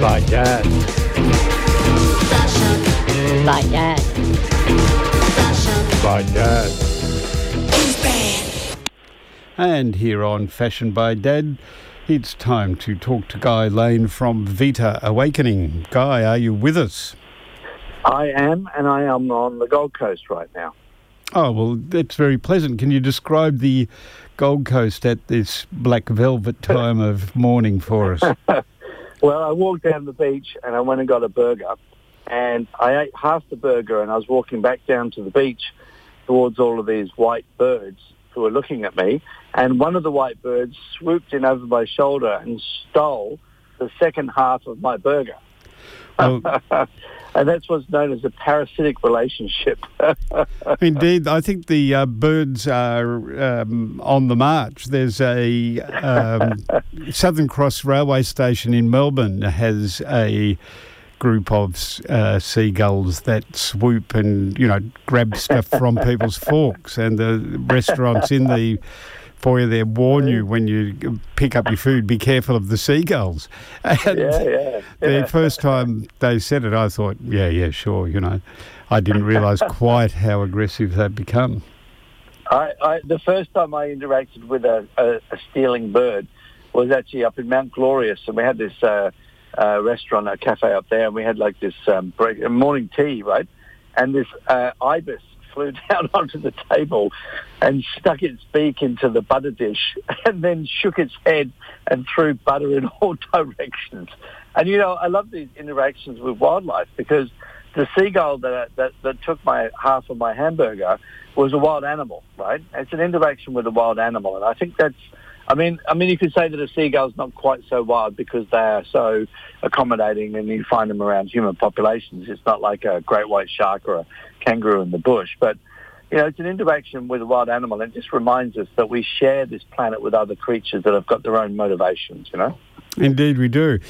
By Dad. By Dad. By Dad. And here on Fashion by Dad, it's time to talk to Guy Lane from Vita Awakening. Guy, are you with us? I am, and I am on the Gold Coast right now. Oh, well, that's very pleasant. Can you describe the Gold Coast at this black velvet time of morning for us? Well, I walked down the beach and I went and got a burger, and I ate half the burger, and I was walking back down to the beach towards all of these white birds who were looking at me, and one of the white birds swooped in over my shoulder and stole the second half of my burger. Oh, and that's what's known as a parasitic relationship. indeed, I think the uh, birds are um, on the march. There's a um, Southern Cross railway station in Melbourne has a group of uh, seagulls that swoop and you know grab stuff from people's forks, and the restaurants in the foyer there warn you when you pick up your food, be careful of the seagulls. And yeah, yeah. the first time they said it, I thought, yeah, yeah, sure, you know. I didn't realise quite how aggressive they've become. I, I, the first time I interacted with a, a, a stealing bird was actually up in Mount Glorious, and we had this uh, uh, restaurant, a cafe up there, and we had like this um, break, morning tea, right? And this uh, ibis flew down onto the table and stuck its beak into the butter dish and then shook its head and threw butter in all directions. And, you know, I love these interactions with wildlife because the seagull that, that, that took my half of my hamburger was a wild animal, right? It's an interaction with a wild animal. And I think that's, I mean, I mean, you could say that a seagull's not quite so wild because they are so accommodating, and you find them around human populations. It's not like a great white shark or a kangaroo in the bush, but you know, it's an interaction with a wild animal, and it just reminds us that we share this planet with other creatures that have got their own motivations. You know. Indeed, we do.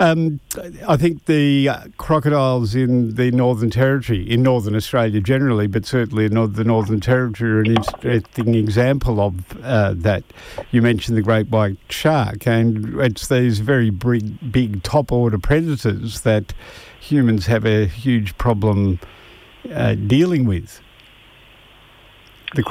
Um, I think the uh, crocodiles in the Northern Territory, in Northern Australia generally, but certainly in the Northern Territory, are an interesting example of uh, that. You mentioned the great white shark, and it's these very big, big top order predators that humans have a huge problem uh, dealing with. The,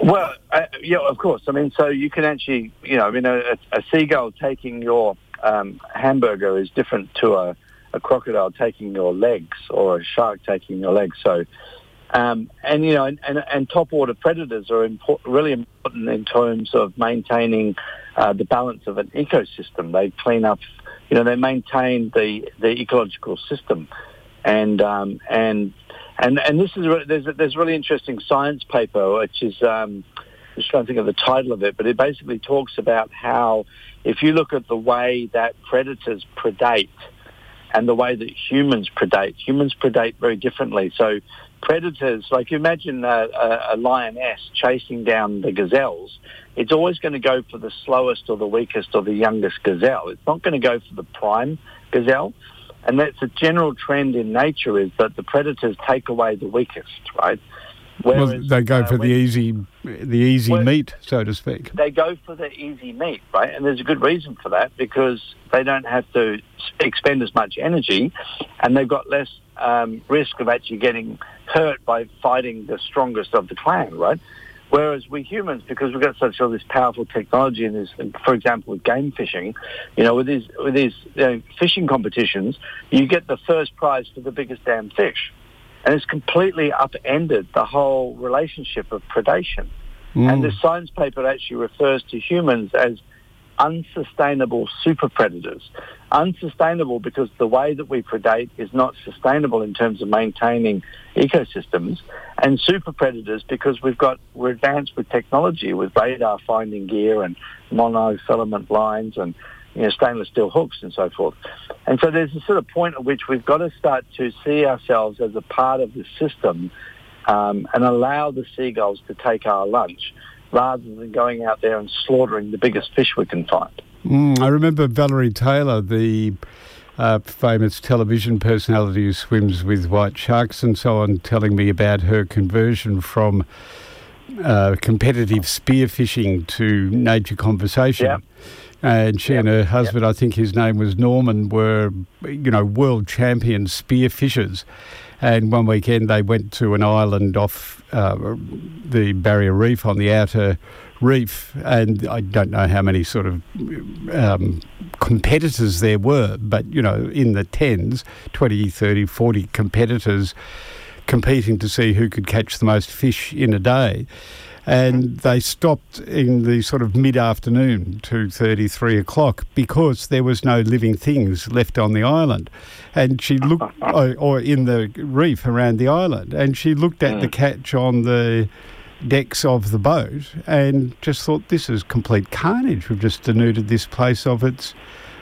well, uh, yeah, of course. I mean, so you can actually, you know, I mean, a, a seagull taking your um, hamburger is different to a, a, crocodile taking your legs or a shark taking your legs. So, um, and you know, and, and, and, top order predators are import, really important in terms of maintaining uh, the balance of an ecosystem. They clean up, you know, they maintain the the ecological system, and um, and and and this is there's a, there's a really interesting science paper which is. Um, just trying to think of the title of it, but it basically talks about how if you look at the way that predators predate and the way that humans predate, humans predate very differently. So predators, like imagine a, a, a lioness chasing down the gazelles, it's always going to go for the slowest or the weakest or the youngest gazelle. It's not going to go for the prime gazelle. And that's a general trend in nature is that the predators take away the weakest, right? Whereas, well, they go uh, for the easy, the easy well, meat, so to speak. They go for the easy meat, right? And there's a good reason for that because they don't have to expend as much energy, and they've got less um, risk of actually getting hurt by fighting the strongest of the clan, right? Whereas we humans, because we've got such all this powerful technology and this, for example, with game fishing, you know, with these with these you know, fishing competitions, you get the first prize for the biggest damn fish and it's completely upended the whole relationship of predation. Mm. And the science paper actually refers to humans as unsustainable super predators. Unsustainable because the way that we predate is not sustainable in terms of maintaining ecosystems, and super predators because we've got we're advanced with technology with radar finding gear and monofilament lines and you know, stainless steel hooks and so forth. And so there's a sort of point at which we've got to start to see ourselves as a part of the system um, and allow the seagulls to take our lunch rather than going out there and slaughtering the biggest fish we can find. Mm, I remember Valerie Taylor, the uh, famous television personality who swims with white sharks and so on, telling me about her conversion from uh, competitive spearfishing to nature conversation. And she yep. and her husband, yep. I think his name was Norman, were, you know, world champion spearfishers. And one weekend they went to an island off uh, the Barrier Reef on the outer reef, and I don't know how many sort of um, competitors there were, but you know, in the tens, 20, 30, 40 competitors competing to see who could catch the most fish in a day. And they stopped in the sort of mid-afternoon, 2.30, 3 o'clock, because there was no living things left on the island. And she looked, or, or in the reef around the island, and she looked at the mm. catch on the decks of the boat and just thought this is complete carnage. We've just denuded this place of its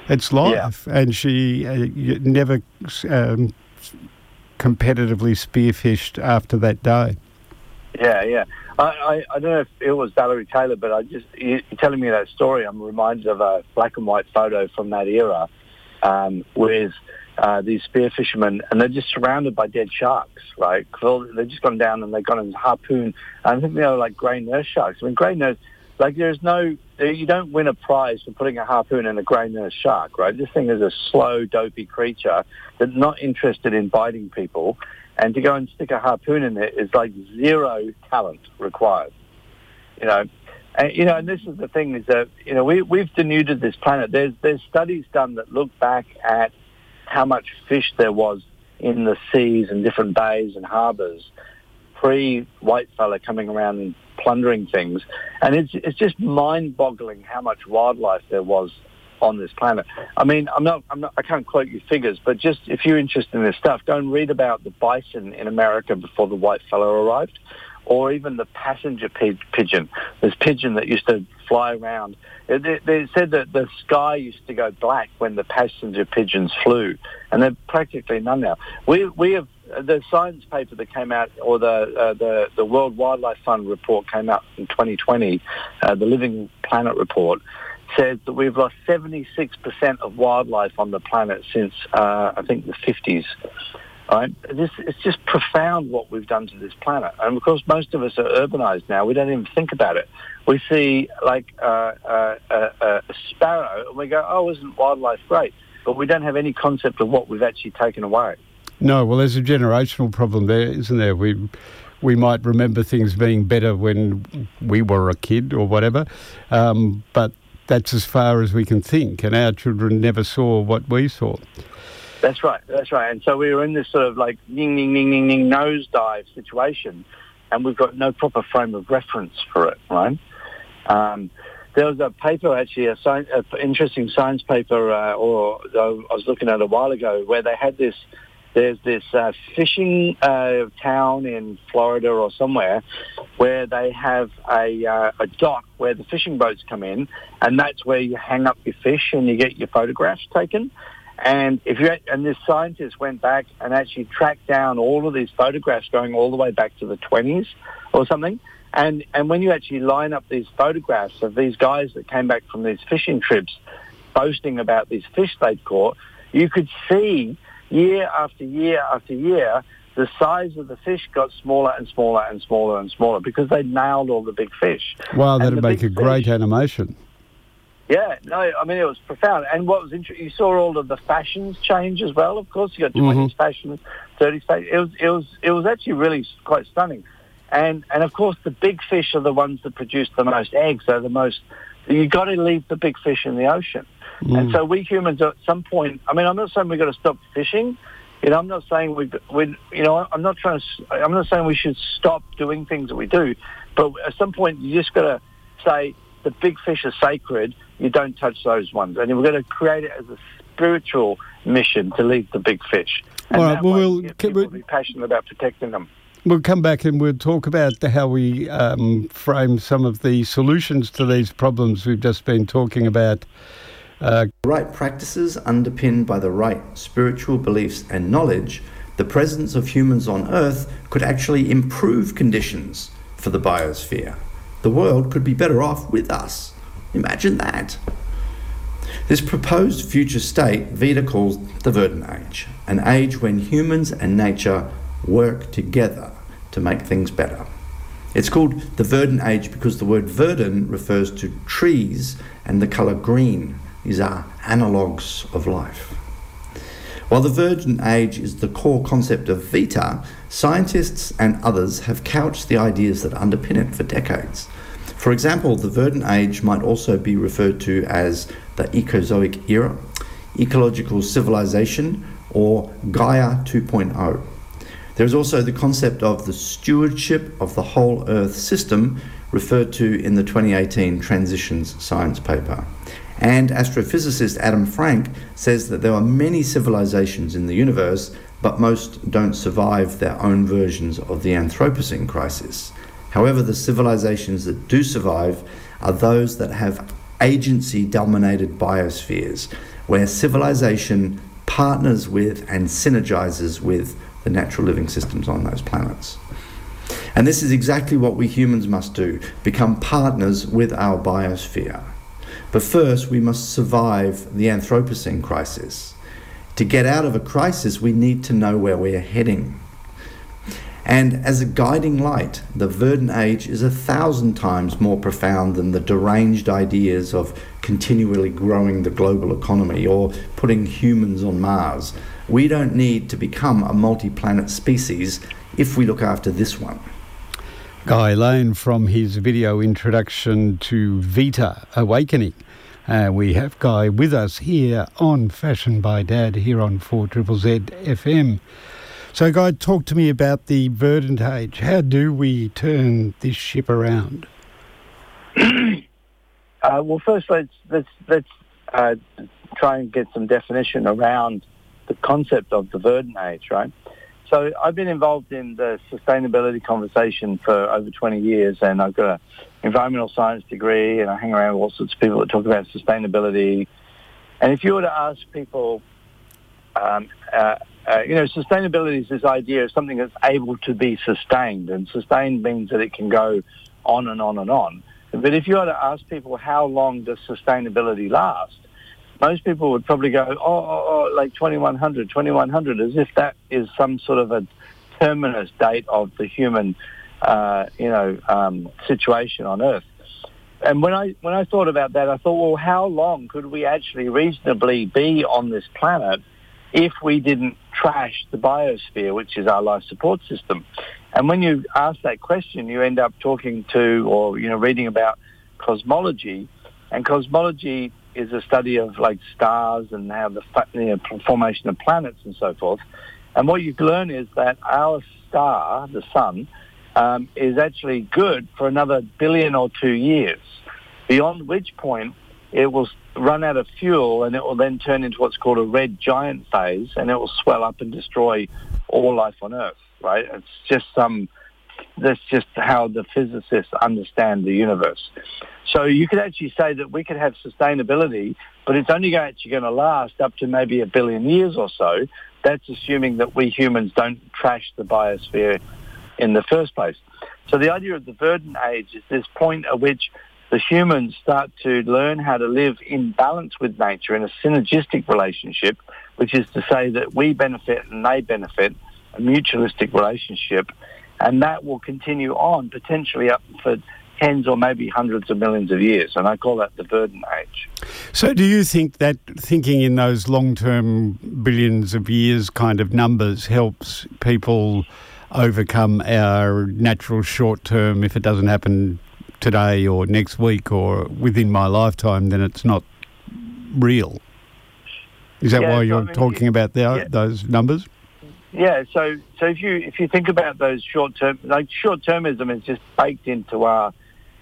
its life, yeah. and she uh, never um, competitively spearfished after that day. Yeah, yeah. I, I, I, don't know if it was Valerie Taylor, but I just you, telling me that story. I'm reminded of a black and white photo from that era um, with uh, these spear fishermen, and they're just surrounded by dead sharks, right? They've just gone down and they've gone and harpoon. I think they are like grey nurse sharks. I mean, grey nurse, like there's no, you don't win a prize for putting a harpoon in a grey nurse shark, right? This thing is a slow, dopey creature that's not interested in biting people, and to go and stick a harpoon in it is like zero talent required, you know. And, you know, and this is the thing is that, you know, we, we've denuded this planet. There's, there's studies done that look back at how much fish there was in the seas and different bays and harbours pre white fella coming around and plundering things. And it's, it's just mind boggling how much wildlife there was on this planet. I mean, I'm not, I'm not, I can't quote you figures, but just if you're interested in this stuff, go and read about the bison in America before the white fella arrived or even the passenger pigeon, this pigeon that used to fly around. They, they said that the sky used to go black when the passenger pigeons flew, and they're practically none now. We we have the science paper that came out, or the uh, the the World Wildlife Fund report came out in 2020, uh, the Living Planet report says that we've lost 76% of wildlife on the planet since uh, I think the 50s. Right? This, it's just profound what we've done to this planet. And of course, most of us are urbanized now. We don't even think about it. We see like uh, uh, uh, a sparrow and we go, oh, isn't wildlife great? But we don't have any concept of what we've actually taken away. No, well, there's a generational problem there, isn't there? We we might remember things being better when we were a kid or whatever, um, but that's as far as we can think, and our children never saw what we saw. That's right. That's right. And so we were in this sort of like ning, ning, ning, ning, ning nosedive situation, and we've got no proper frame of reference for it, right? Um, there was a paper, actually, a science, an interesting science paper, uh, or I was looking at a while ago, where they had this. There's this uh, fishing uh, town in Florida or somewhere where they have a, uh, a dock where the fishing boats come in, and that's where you hang up your fish and you get your photographs taken. And if you and this scientist went back and actually tracked down all of these photographs going all the way back to the 20s or something. And and when you actually line up these photographs of these guys that came back from these fishing trips, boasting about these fish they'd caught, you could see year after year after year the size of the fish got smaller and smaller and smaller and smaller because they nailed all the big fish. Wow, that'd make a great fish, animation. Yeah, no, I mean it was profound. And what was interesting, you saw all of the fashions change as well. Of course, you got 20s mm-hmm. fashions, 30s fashions. It was, it was, it was actually really quite stunning. And and of course, the big fish are the ones that produce the most eggs. They're the most. You got to leave the big fish in the ocean. Mm. And so we humans, at some point, I mean, I'm not saying we've got to stop fishing. You know, I'm not saying we, we, you know, I'm not trying to. I'm not saying we should stop doing things that we do, but at some point, you just got to say the big fish are sacred you don't touch those ones. And we're going to create it as a spiritual mission to leave the big fish. And All right, well, we'll people we'll, be passionate about protecting them. We'll come back and we'll talk about how we um, frame some of the solutions to these problems we've just been talking about. Uh, right practices underpinned by the right spiritual beliefs and knowledge, the presence of humans on Earth could actually improve conditions for the biosphere. The world could be better off with us. Imagine that. This proposed future state Vita calls the Verdant Age, an age when humans and nature work together to make things better. It's called the verdant age because the word verdant refers to trees and the colour green. These are analogues of life. While the verdant age is the core concept of Vita, scientists and others have couched the ideas that underpin it for decades. For example, the verdant age might also be referred to as the Ecozoic era, ecological civilization, or Gaia 2.0. There is also the concept of the stewardship of the whole Earth system, referred to in the 2018 Transitions Science paper. And astrophysicist Adam Frank says that there are many civilizations in the universe, but most don't survive their own versions of the Anthropocene crisis. However, the civilizations that do survive are those that have agency dominated biospheres, where civilization partners with and synergizes with the natural living systems on those planets. And this is exactly what we humans must do become partners with our biosphere. But first, we must survive the Anthropocene crisis. To get out of a crisis, we need to know where we are heading. And as a guiding light, the verdant age is a thousand times more profound than the deranged ideas of continually growing the global economy or putting humans on Mars. We don't need to become a multi planet species if we look after this one. Guy Lane from his video introduction to Vita Awakening. Uh, we have Guy with us here on Fashion by Dad here on 4 Z FM. So, Guy, talk to me about the verdant age. How do we turn this ship around? uh, well, first let's let's let's uh, try and get some definition around the concept of the verdant age, right? So I've been involved in the sustainability conversation for over 20 years, and I've got an environmental science degree, and I hang around with all sorts of people that talk about sustainability. And if you were to ask people, um, uh, uh, you know, sustainability is this idea of something that's able to be sustained, and sustained means that it can go on and on and on. But if you were to ask people how long does sustainability last, most people would probably go, oh, oh, oh, like 2100, 2100, as if that is some sort of a terminus date of the human, uh, you know, um, situation on Earth. And when I when I thought about that, I thought, well, how long could we actually reasonably be on this planet if we didn't trash the biosphere, which is our life support system? And when you ask that question, you end up talking to or you know reading about cosmology, and cosmology is a study of like stars and how the you know, formation of planets and so forth. And what you learn is that our star, the sun, um, is actually good for another billion or two years, beyond which point it will run out of fuel and it will then turn into what's called a red giant phase and it will swell up and destroy all life on Earth, right? It's just some that's just how the physicists understand the universe. So you could actually say that we could have sustainability, but it's only actually going to last up to maybe a billion years or so. That's assuming that we humans don't trash the biosphere in the first place. So the idea of the verdant age is this point at which the humans start to learn how to live in balance with nature in a synergistic relationship, which is to say that we benefit and they benefit, a mutualistic relationship and that will continue on potentially up for tens or maybe hundreds of millions of years, and I call that the verdant age. So, do you think that thinking in those long term billions of years kind of numbers helps people overcome our natural short term if it doesn't happen today or next week or within my lifetime, then it's not real? Is that yeah, why you're I mean, talking about the, yeah. those numbers? Yeah, so so if you if you think about those short term, like short termism is just baked into our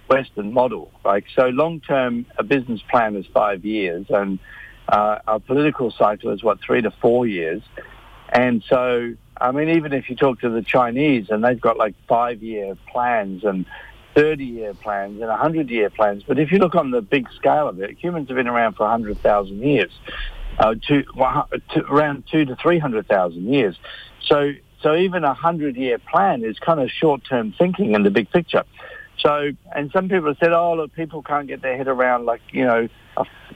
Western model. Like so, long term, a business plan is five years, and uh, our political cycle is what three to four years. And so, I mean, even if you talk to the Chinese, and they've got like five year plans and 30 year plans and 100 year plans. But if you look on the big scale of it, humans have been around for 100,000 years uh, to, to around two to three hundred thousand years. So so even a hundred year plan is kind of short term thinking in the big picture. So and some people have said, oh look, people can't get their head around like you know,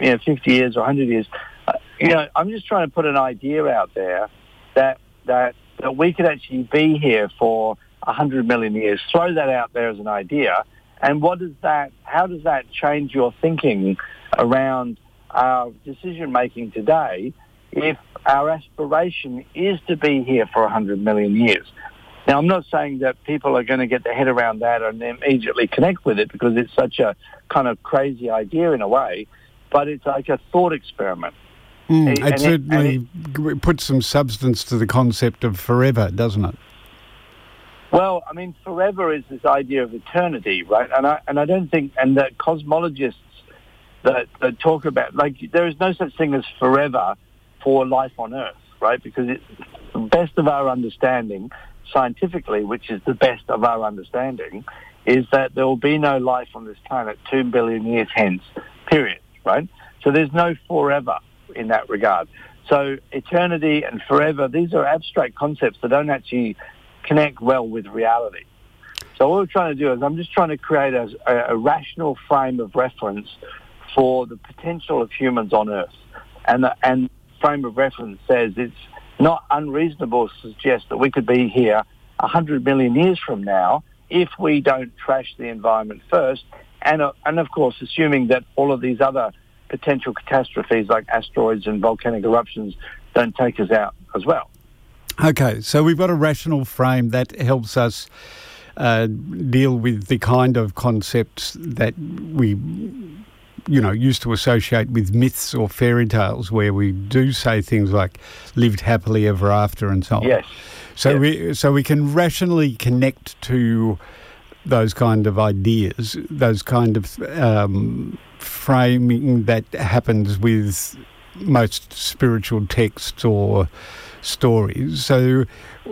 you know, fifty years or hundred years. Uh, you know, I'm just trying to put an idea out there that that that we could actually be here for 100 million years. Throw that out there as an idea. And what does that, how does that change your thinking around our decision making today if our aspiration is to be here for 100 million years? Now, I'm not saying that people are going to get their head around that and immediately connect with it because it's such a kind of crazy idea in a way, but it's like a thought experiment. Mm, it, it certainly it, puts some substance to the concept of forever, doesn't it? Well, I mean, forever is this idea of eternity, right? And I and I don't think, and the cosmologists that, that talk about like there is no such thing as forever for life on Earth, right? Because it's the best of our understanding scientifically, which is the best of our understanding, is that there will be no life on this planet two billion years hence, period, right? So there's no forever in that regard. So eternity and forever, these are abstract concepts that don't actually connect well with reality. So what we're trying to do is I'm just trying to create a, a, a rational frame of reference for the potential of humans on Earth. And the and frame of reference says it's not unreasonable to suggest that we could be here 100 million years from now if we don't trash the environment first. And, uh, and of course, assuming that all of these other potential catastrophes like asteroids and volcanic eruptions don't take us out as well. Okay, so we've got a rational frame that helps us uh, deal with the kind of concepts that we you know, used to associate with myths or fairy tales where we do say things like lived happily ever after and so on. Yes. So yes. we so we can rationally connect to those kind of ideas, those kind of um, framing that happens with most spiritual texts or stories. So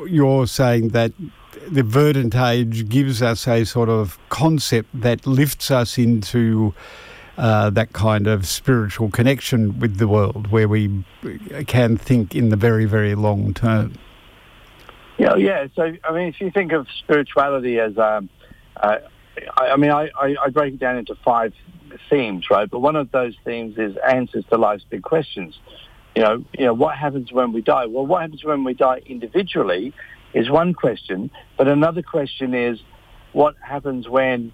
you're saying that the verdant age gives us a sort of concept that lifts us into uh, that kind of spiritual connection with the world where we can think in the very, very long term. Yeah, yeah. So, I mean, if you think of spirituality as, um, uh, I, I, mean, I, I, break it down into five themes, right? But one of those themes is answers to life's big questions. You know, you know, what happens when we die? Well, what happens when we die individually is one question, but another question is what happens when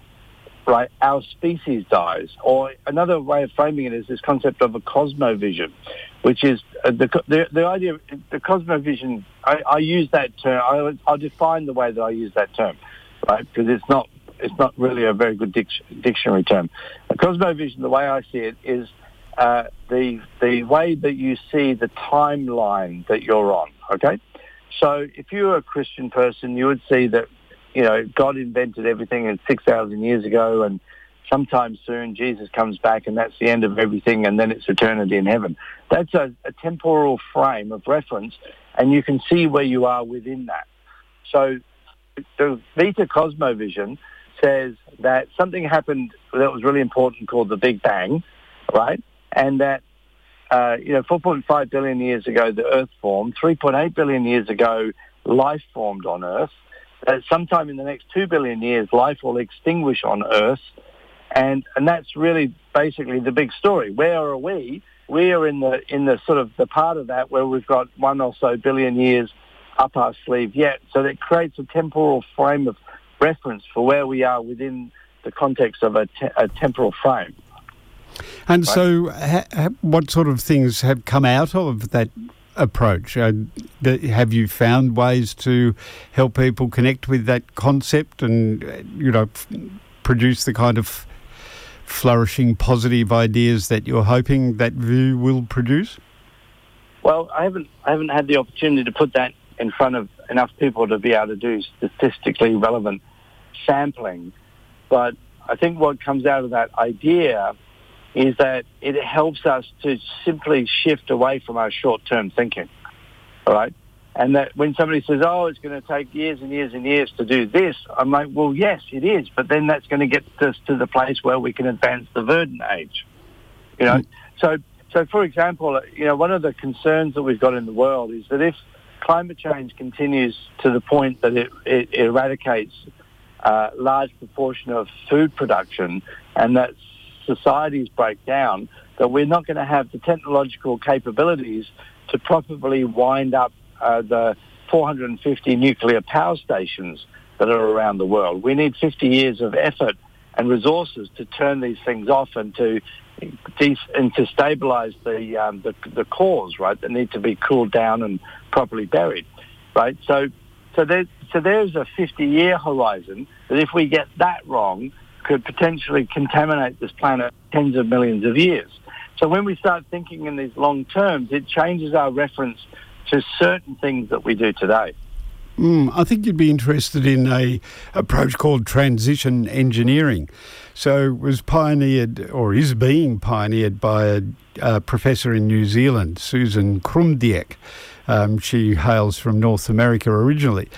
right, our species dies. Or another way of framing it is this concept of a cosmovision, which is uh, the, the, the idea the cosmovision. I, I use that term. I, I'll define the way that I use that term, right? Because it's not it's not really a very good dic- dictionary term. A cosmovision, the way I see it, is uh, the the way that you see the timeline that you're on. Okay, so if you're a Christian person, you would see that you know, God invented everything in 6,000 years ago and sometime soon Jesus comes back and that's the end of everything and then it's eternity in heaven. That's a, a temporal frame of reference and you can see where you are within that. So the Vita Cosmovision says that something happened that was really important called the Big Bang, right? And that, uh, you know, 4.5 billion years ago, the Earth formed. 3.8 billion years ago, life formed on Earth that sometime in the next two billion years, life will extinguish on Earth. And, and that's really basically the big story. Where are we? We are in the, in the sort of the part of that where we've got one or so billion years up our sleeve yet. So that creates a temporal frame of reference for where we are within the context of a, te- a temporal frame. And right? so, ha- ha- what sort of things have come out of that approach? Uh, have you found ways to help people connect with that concept and, uh, you know, f- produce the kind of flourishing positive ideas that you're hoping that view will produce? Well, I haven't, I haven't had the opportunity to put that in front of enough people to be able to do statistically relevant sampling. But I think what comes out of that idea is that it helps us to simply shift away from our short-term thinking, all right? And that when somebody says, oh, it's going to take years and years and years to do this, I'm like, well, yes, it is, but then that's going to get us to the place where we can advance the verdant age, you know? Mm. So, so for example, you know, one of the concerns that we've got in the world is that if climate change continues to the point that it, it eradicates a large proportion of food production and that societies break down, that we're not going to have the technological capabilities to properly wind up uh, the 450 nuclear power stations that are around the world. We need 50 years of effort and resources to turn these things off and to and to stabilize the, um, the the cores, right? That need to be cooled down and properly buried, right? So so there so there's a 50 year horizon that if we get that wrong could potentially contaminate this planet tens of millions of years. So when we start thinking in these long terms, it changes our reference to certain things that we do today. Mm, I think you'd be interested in a approach called transition engineering. So was pioneered or is being pioneered by a, a professor in New Zealand, Susan Krumdieck. Um, she hails from North America originally.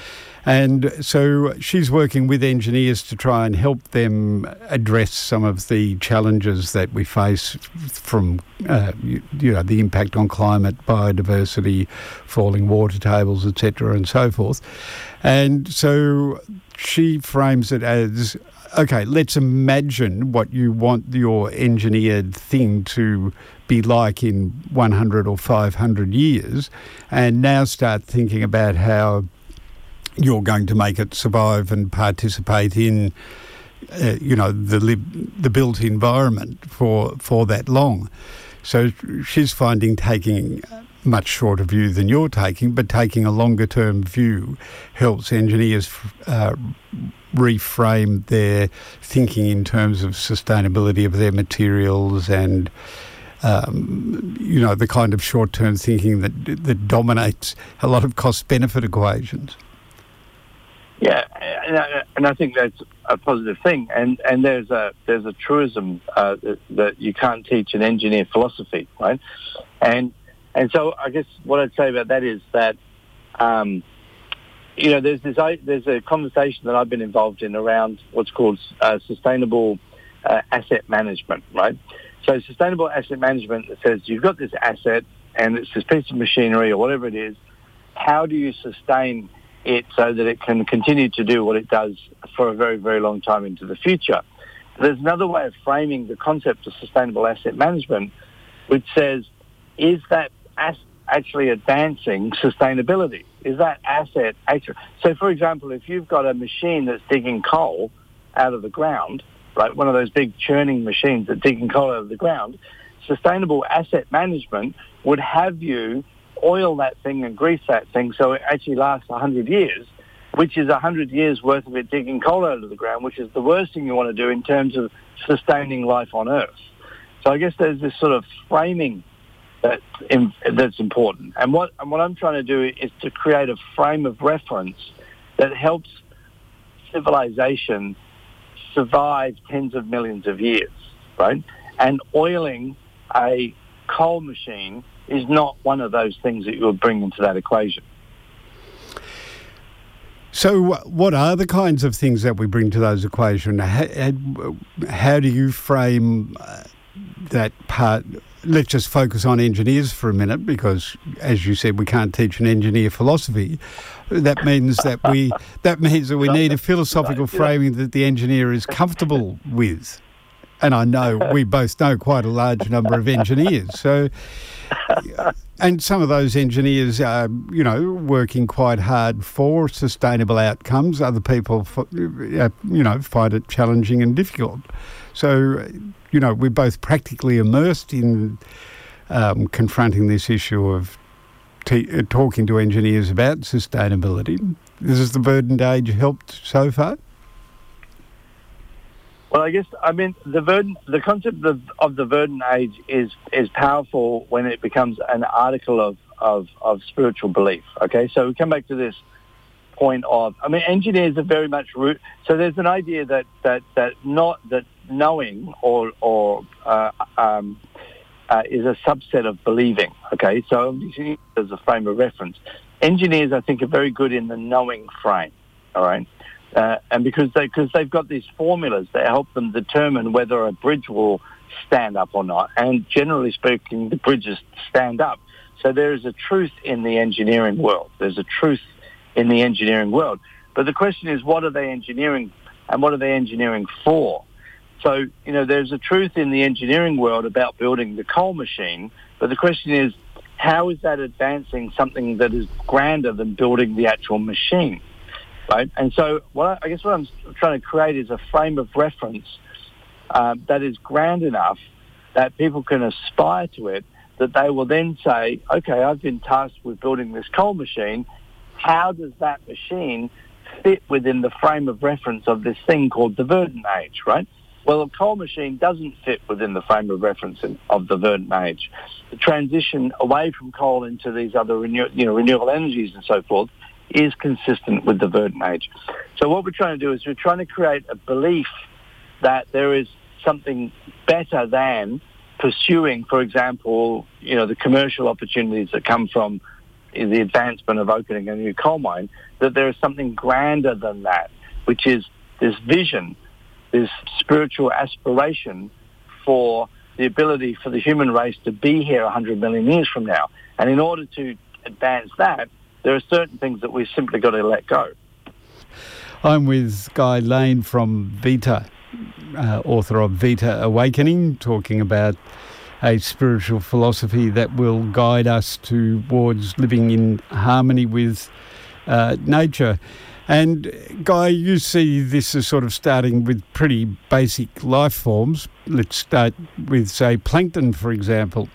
And so she's working with engineers to try and help them address some of the challenges that we face from, uh, you, you, know, the impact on climate, biodiversity, falling water tables, etc., and so forth. And so she frames it as okay, let's imagine what you want your engineered thing to be like in 100 or 500 years, and now start thinking about how you're going to make it survive and participate in, uh, you know, the the built environment for for that long. So she's finding taking much shorter view than you're taking, but taking a longer term view helps engineers uh, reframe their thinking in terms of sustainability of their materials and. Um, you know the kind of short-term thinking that that dominates a lot of cost-benefit equations. Yeah, and I, and I think that's a positive thing. And and there's a there's a truism uh, that, that, you can't teach an engineer philosophy, right? And and so I guess what I'd say about that is that um, you know there's this there's a conversation that I've been involved in around what's called uh, sustainable uh, asset management, right? So sustainable asset management says you've got this asset and it's this piece of machinery or whatever it is. How do you sustain it so that it can continue to do what it does for a very, very long time into the future. There's another way of framing the concept of sustainable asset management, which says, is that as- actually advancing sustainability? Is that asset actually? So, for example, if you've got a machine that's digging coal out of the ground, right, one of those big churning machines that digging coal out of the ground, sustainable asset management would have you oil that thing and grease that thing so it actually lasts 100 years, which is 100 years worth of it digging coal out of the ground, which is the worst thing you want to do in terms of sustaining life on Earth. So I guess there's this sort of framing that in, that's important. And what, and what I'm trying to do is to create a frame of reference that helps civilization survive tens of millions of years, right? And oiling a coal machine is not one of those things that you would bring into that equation. So, what are the kinds of things that we bring to those equations? How, how do you frame uh, that part? Let's just focus on engineers for a minute, because, as you said, we can't teach an engineer philosophy. That means that we that means that we need a philosophical framing that the engineer is comfortable with. And I know we both know quite a large number of engineers. So, and some of those engineers are, you know, working quite hard for sustainable outcomes. Other people, you know, find it challenging and difficult. So, you know, we're both practically immersed in um, confronting this issue of t- talking to engineers about sustainability. Has the verdant age helped so far? Well, I guess I mean the verdant, the concept of, of the verdant age is is powerful when it becomes an article of, of, of spiritual belief. Okay, so we come back to this point of I mean engineers are very much root. So there's an idea that that that not that knowing or or uh, um, uh, is a subset of believing. Okay, so as a frame of reference, engineers I think are very good in the knowing frame. All right. Uh, and because they because they've got these formulas that help them determine whether a bridge will stand up or not. And generally speaking, the bridges stand up. So there is a truth in the engineering world. There's a truth in the engineering world. But the question is, what are they engineering, and what are they engineering for? So you know, there's a truth in the engineering world about building the coal machine. But the question is, how is that advancing something that is grander than building the actual machine? Right? And so, what I, I guess what I'm trying to create is a frame of reference um, that is grand enough that people can aspire to it. That they will then say, okay, I've been tasked with building this coal machine. How does that machine fit within the frame of reference of this thing called the Verdant Age, right? Well, a coal machine doesn't fit within the frame of reference of the Verdant Age. The transition away from coal into these other renew- you know, renewable energies and so forth is consistent with the Verdant Age. So what we're trying to do is we're trying to create a belief that there is something better than pursuing, for example, you know, the commercial opportunities that come from the advancement of opening a new coal mine, that there is something grander than that, which is this vision, this spiritual aspiration for the ability for the human race to be here 100 million years from now. And in order to advance that, there are certain things that we've simply got to let go. I'm with Guy Lane from Vita, uh, author of Vita Awakening, talking about a spiritual philosophy that will guide us towards living in harmony with uh, nature. And Guy, you see this as sort of starting with pretty basic life forms. Let's start with, say, plankton, for example.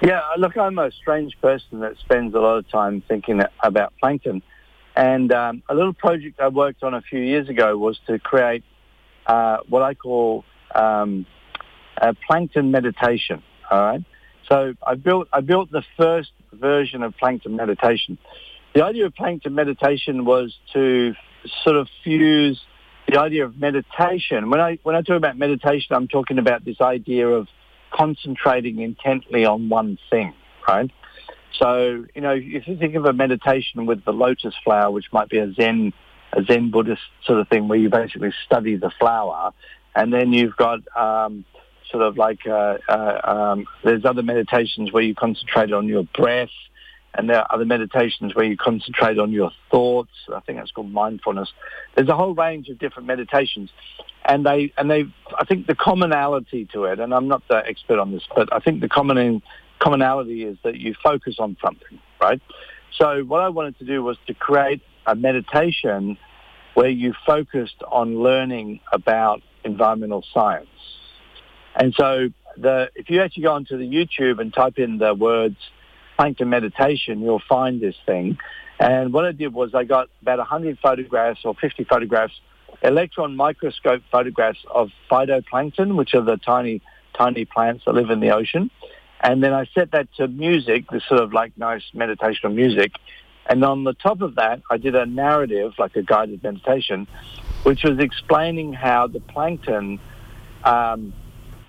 Yeah, look, I'm a strange person that spends a lot of time thinking about plankton. And um, a little project I worked on a few years ago was to create uh, what I call um, a plankton meditation. All right. So I built I built the first version of plankton meditation. The idea of plankton meditation was to sort of fuse the idea of meditation. When I when I talk about meditation, I'm talking about this idea of concentrating intently on one thing, right? So, you know, if you think of a meditation with the lotus flower, which might be a Zen, a Zen Buddhist sort of thing where you basically study the flower, and then you've got um, sort of like, uh, uh, um, there's other meditations where you concentrate on your breath, and there are other meditations where you concentrate on your thoughts. I think that's called mindfulness. There's a whole range of different meditations and they and they I think the commonality to it, and I'm not the expert on this, but I think the common commonality is that you focus on something, right? So what I wanted to do was to create a meditation where you focused on learning about environmental science. And so the if you actually go onto the YouTube and type in the words plankton meditation, you'll find this thing. And what I did was I got about 100 photographs or 50 photographs electron microscope photographs of phytoplankton, which are the tiny, tiny plants that live in the ocean. And then I set that to music, this sort of like nice meditational music. And on the top of that, I did a narrative, like a guided meditation, which was explaining how the plankton um,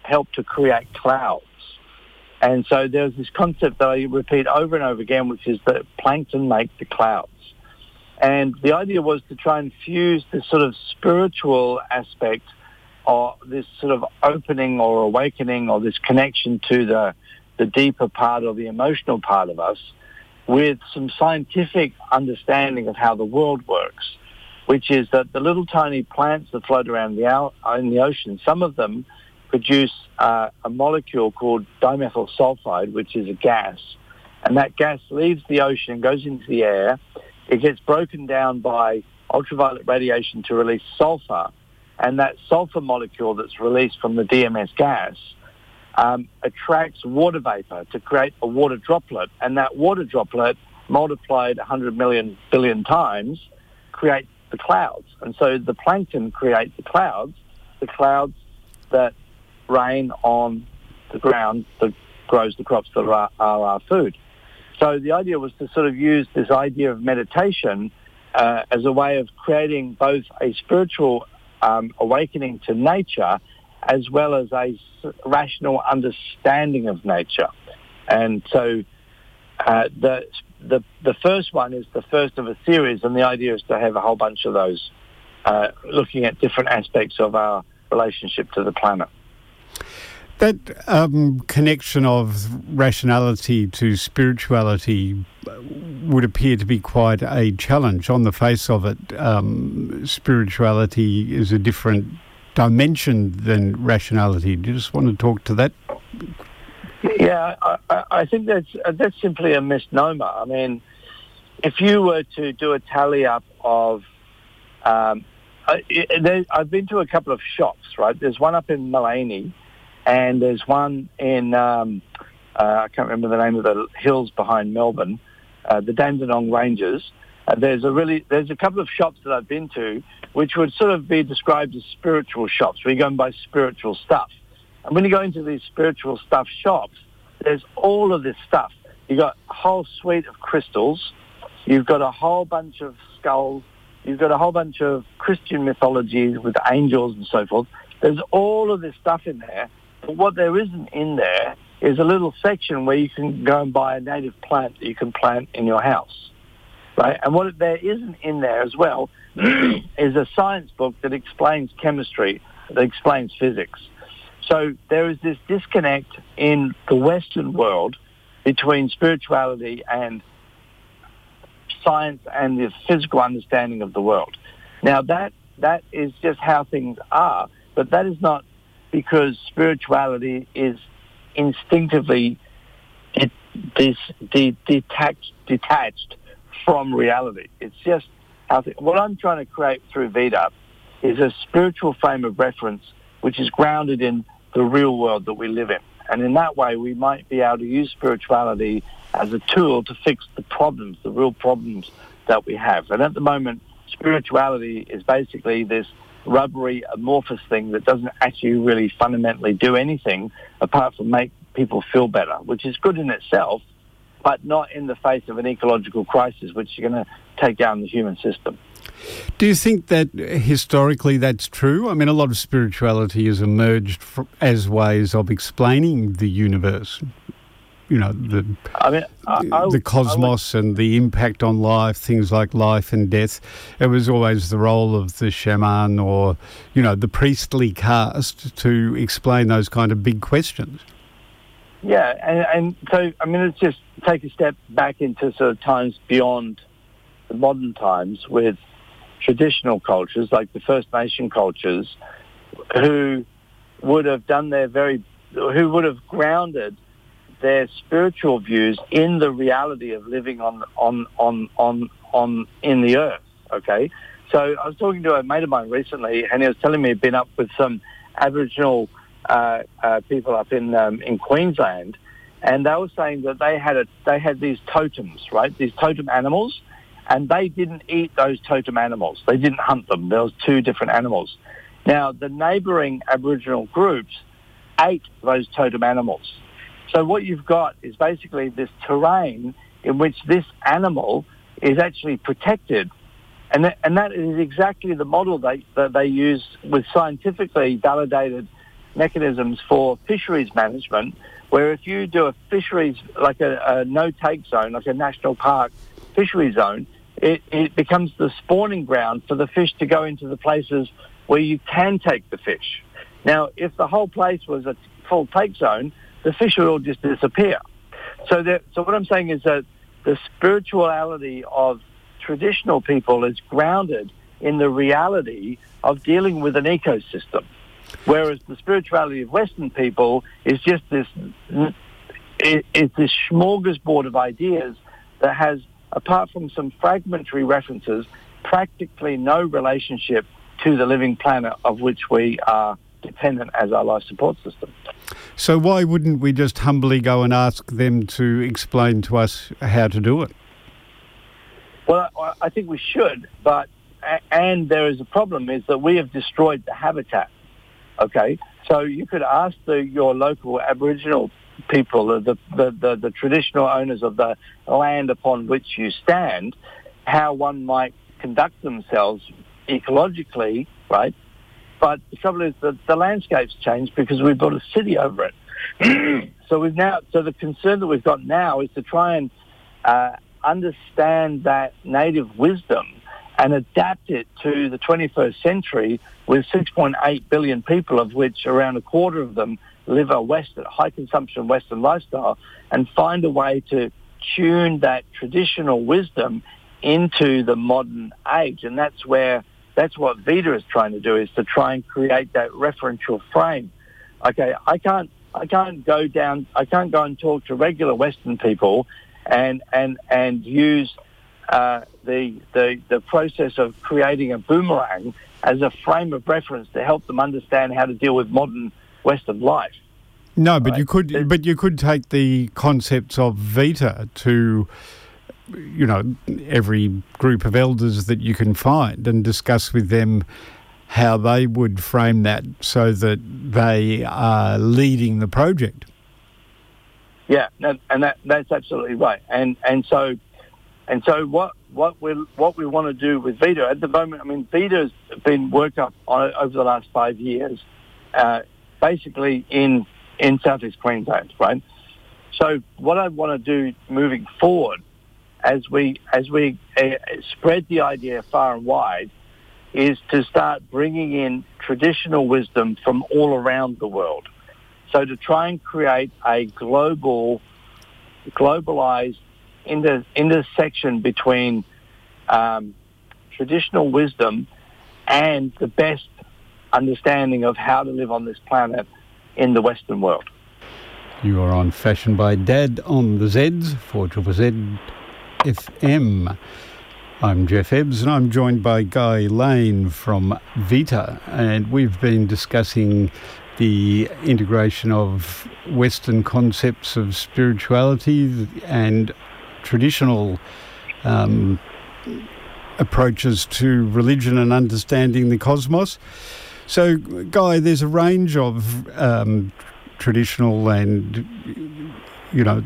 helped to create clouds. And so there's this concept that I repeat over and over again, which is that plankton make the clouds. And the idea was to try and fuse this sort of spiritual aspect or this sort of opening or awakening or this connection to the, the deeper part or the emotional part of us with some scientific understanding of how the world works, which is that the little tiny plants that float around the, in the ocean, some of them produce uh, a molecule called dimethyl sulfide, which is a gas. And that gas leaves the ocean, goes into the air, it gets broken down by ultraviolet radiation to release sulfur, and that sulfur molecule that's released from the DMS gas um, attracts water vapor to create a water droplet, and that water droplet multiplied 100 million billion times creates the clouds. And so the plankton create the clouds, the clouds that rain on the ground that grows the crops that are, are our food. So the idea was to sort of use this idea of meditation uh, as a way of creating both a spiritual um, awakening to nature as well as a rational understanding of nature. And so uh, the, the, the first one is the first of a series, and the idea is to have a whole bunch of those uh, looking at different aspects of our relationship to the planet. That um, connection of rationality to spirituality would appear to be quite a challenge. On the face of it, um, spirituality is a different dimension than rationality. Do you just want to talk to that? Yeah, I, I think that's that's simply a misnomer. I mean, if you were to do a tally up of, um, I, there, I've been to a couple of shops, right? There's one up in Maleny, and there's one in um, uh, I can't remember the name of the hills behind Melbourne, uh, the Dandenong Ranges. Uh, there's a really there's a couple of shops that I've been to which would sort of be described as spiritual shops where you go and buy spiritual stuff. And when you go into these spiritual stuff shops, there's all of this stuff. You've got a whole suite of crystals. You've got a whole bunch of skulls. You've got a whole bunch of Christian mythologies with angels and so forth. There's all of this stuff in there. But what there isn't in there is a little section where you can go and buy a native plant that you can plant in your house. Right? And what there isn't in there as well is a science book that explains chemistry, that explains physics. So there is this disconnect in the Western world between spirituality and science and the physical understanding of the world. Now that that is just how things are, but that is not because spirituality is instinctively de- de- de- detached, detached from reality. It's just how th- what I'm trying to create through Vita is a spiritual frame of reference which is grounded in the real world that we live in. And in that way, we might be able to use spirituality as a tool to fix the problems, the real problems that we have. And at the moment, spirituality is basically this rubbery, amorphous thing that doesn't actually really fundamentally do anything apart from make people feel better, which is good in itself, but not in the face of an ecological crisis, which is going to take down the human system. Do you think that historically that's true? I mean, a lot of spirituality has emerged as ways of explaining the universe. You know, the I mean, I, I, the cosmos and the impact on life, things like life and death. It was always the role of the shaman or, you know, the priestly caste to explain those kind of big questions. Yeah, and, and so I mean, let's just take a step back into sort of times beyond the modern times with traditional cultures like the First Nation cultures, who would have done their very, who would have grounded their spiritual views in the reality of living on on on on on in the earth. Okay, so I was talking to a mate of mine recently, and he was telling me he'd been up with some Aboriginal uh, uh, people up in um, in Queensland, and they were saying that they had a they had these totems, right? These totem animals, and they didn't eat those totem animals. They didn't hunt them. There was two different animals. Now the neighbouring Aboriginal groups ate those totem animals. So what you've got is basically this terrain in which this animal is actually protected. And that, and that is exactly the model they, that they use with scientifically validated mechanisms for fisheries management, where if you do a fisheries, like a, a no-take zone, like a national park fishery zone, it, it becomes the spawning ground for the fish to go into the places where you can take the fish. Now, if the whole place was a full take zone, the fish would all just disappear. So, so what I'm saying is that the spirituality of traditional people is grounded in the reality of dealing with an ecosystem. Whereas the spirituality of Western people is just this, it's this smorgasbord of ideas that has, apart from some fragmentary references, practically no relationship to the living planet of which we are dependent as our life support system. So why wouldn't we just humbly go and ask them to explain to us how to do it? Well, I think we should, but and there is a problem is that we have destroyed the habitat. Okay, so you could ask the, your local Aboriginal people, the, the, the, the traditional owners of the land upon which you stand, how one might conduct themselves ecologically, right? But the trouble is that the landscape's changed because we built a city over it. so we've now, so the concern that we've got now is to try and uh, understand that native wisdom and adapt it to the 21st century with 6.8 billion people, of which around a quarter of them live a Western, high consumption Western lifestyle, and find a way to tune that traditional wisdom into the modern age. And that's where, that's what Vita is trying to do, is to try and create that referential frame. Okay, I can't, I can't go down, I can't go and talk to regular Western people and, and, and use uh, the, the, the process of creating a boomerang as a frame of reference to help them understand how to deal with modern Western life. No, but right? you could, but you could take the concepts of Vita to, you know, every group of elders that you can find and discuss with them how they would frame that so that they are leading the project. Yeah, and that, that's absolutely right. And and so and so what what we what we want to do with Vita at the moment, I mean, Vita's been worked up on, over the last five years, uh, basically in in southeast Queensland, right? So what I want to do moving forward, as we as we uh, spread the idea far and wide, is to start bringing in traditional wisdom from all around the world. So to try and create a global, globalized inter- intersection between um, traditional wisdom and the best understanding of how to live on this planet in the Western world. You are on Fashion by Dad on the Zeds for Triple Z FM. I'm Jeff Ebbs and I'm joined by Guy Lane from Vita, and we've been discussing the integration of Western concepts of spirituality and traditional um, approaches to religion and understanding the cosmos. So, Guy, there's a range of um, traditional and, you know,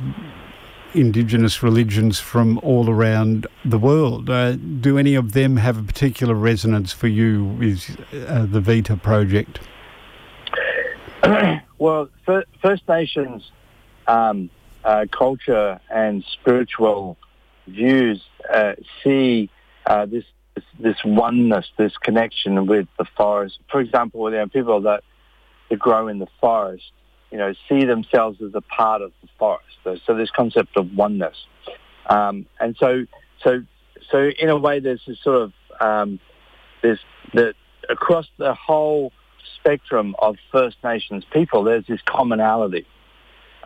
indigenous religions from all around the world. Uh, do any of them have a particular resonance for you with uh, the Vita project? well, First Nations um, uh, culture and spiritual views uh, see uh, this, this, this oneness, this connection with the forest. For example, there are people that, that grow in the forest you know, see themselves as a part of the forest. So this concept of oneness. Um, and so, so, so in a way, there's this sort of, um, there's the, across the whole spectrum of First Nations people, there's this commonality.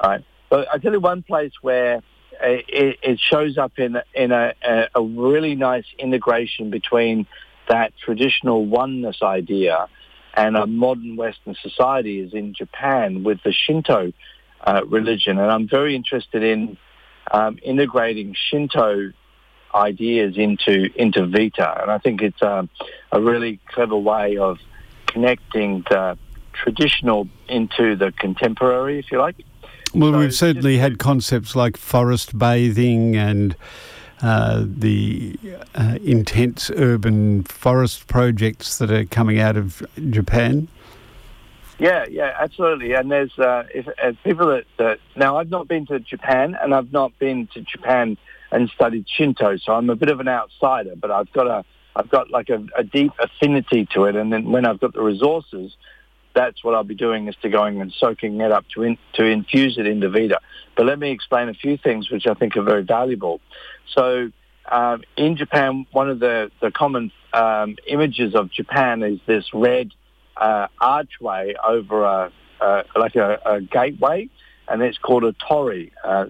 Right? But I tell you one place where it, it shows up in, in a, a really nice integration between that traditional oneness idea and a modern Western society is in Japan with the Shinto uh, religion. And I'm very interested in um, integrating Shinto ideas into into Vita, and I think it's a really clever way of connecting the traditional into the contemporary, if you like. Well, so we've certainly had concepts like forest bathing and uh, the uh, intense urban forest projects that are coming out of Japan? Yeah, yeah, absolutely. And there's uh, if, uh, people that, that now I've not been to Japan and I've not been to Japan and studied Shinto, so I'm a bit of an outsider. But I've got a I've got like a, a deep affinity to it, and then when I've got the resources, that's what I'll be doing is to going and soaking it up to in, to infuse it into Vita. But let me explain a few things which I think are very valuable. So um, in Japan, one of the, the common um, images of Japan is this red uh, archway over a, uh, like a, a, gateway, and it's called a torii, uh,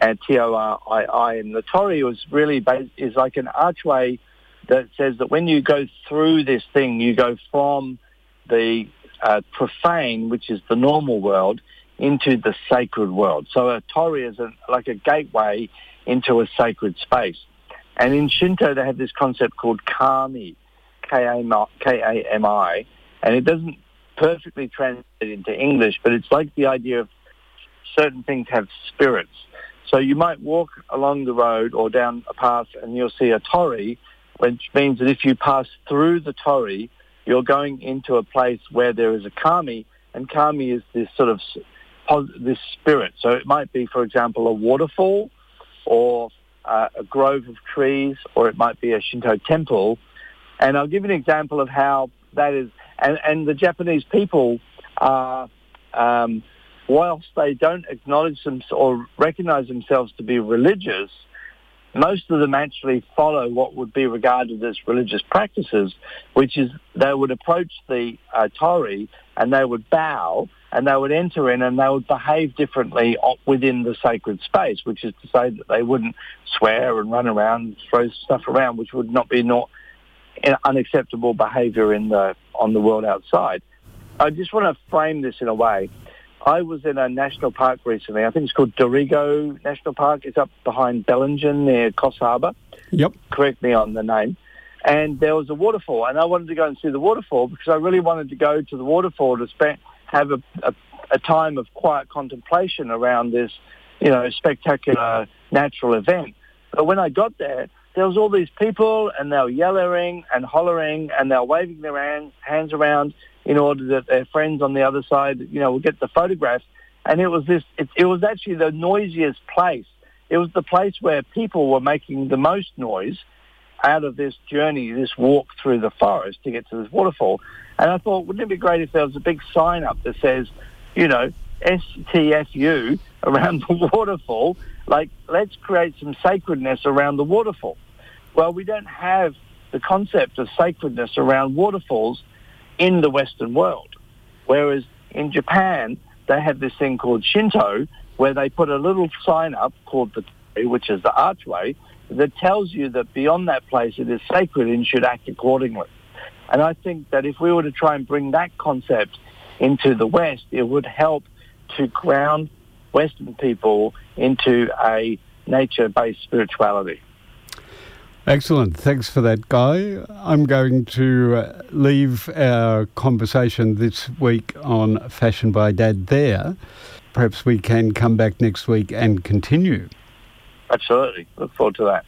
and T-O-R-I-I. And the torii was really is like an archway that says that when you go through this thing, you go from the uh, profane, which is the normal world, into the sacred world. So a torii is a, like a gateway into a sacred space. And in Shinto, they have this concept called kami, K-A-M-I, and it doesn't perfectly translate into English, but it's like the idea of certain things have spirits. So you might walk along the road or down a path and you'll see a torii, which means that if you pass through the torii, you're going into a place where there is a kami, and kami is this sort of this spirit. So it might be, for example, a waterfall, or uh, a grove of trees, or it might be a Shinto temple. And I'll give you an example of how that is. And, and the Japanese people are, um, whilst they don't acknowledge them or recognize themselves to be religious, most of them actually follow what would be regarded as religious practices, which is they would approach the uh, torii and they would bow and they would enter in and they would behave differently within the sacred space, which is to say that they wouldn't swear and run around, and throw stuff around, which would not be not unacceptable behaviour in the on the world outside. I just want to frame this in a way. I was in a national park recently. I think it's called Dorrigo National Park. It's up behind Bellingen near Coffs Harbour. Yep. Correct me on the name. And there was a waterfall, and I wanted to go and see the waterfall because I really wanted to go to the waterfall to spend have a, a, a time of quiet contemplation around this, you know, spectacular natural event. But when I got there, there was all these people and they were yelling and hollering and they were waving their hands around in order that their friends on the other side, you know, would get the photographs. And it was this, it, it was actually the noisiest place. It was the place where people were making the most noise out of this journey, this walk through the forest to get to this waterfall. And I thought, wouldn't it be great if there was a big sign up that says, you know, STFU around the waterfall? Like, let's create some sacredness around the waterfall. Well, we don't have the concept of sacredness around waterfalls in the Western world. Whereas in Japan, they have this thing called Shinto, where they put a little sign up called the, which is the archway, that tells you that beyond that place it is sacred and should act accordingly. And I think that if we were to try and bring that concept into the West, it would help to ground Western people into a nature-based spirituality. Excellent. Thanks for that, Guy. I'm going to uh, leave our conversation this week on Fashion by Dad there. Perhaps we can come back next week and continue. Absolutely. Look forward to that.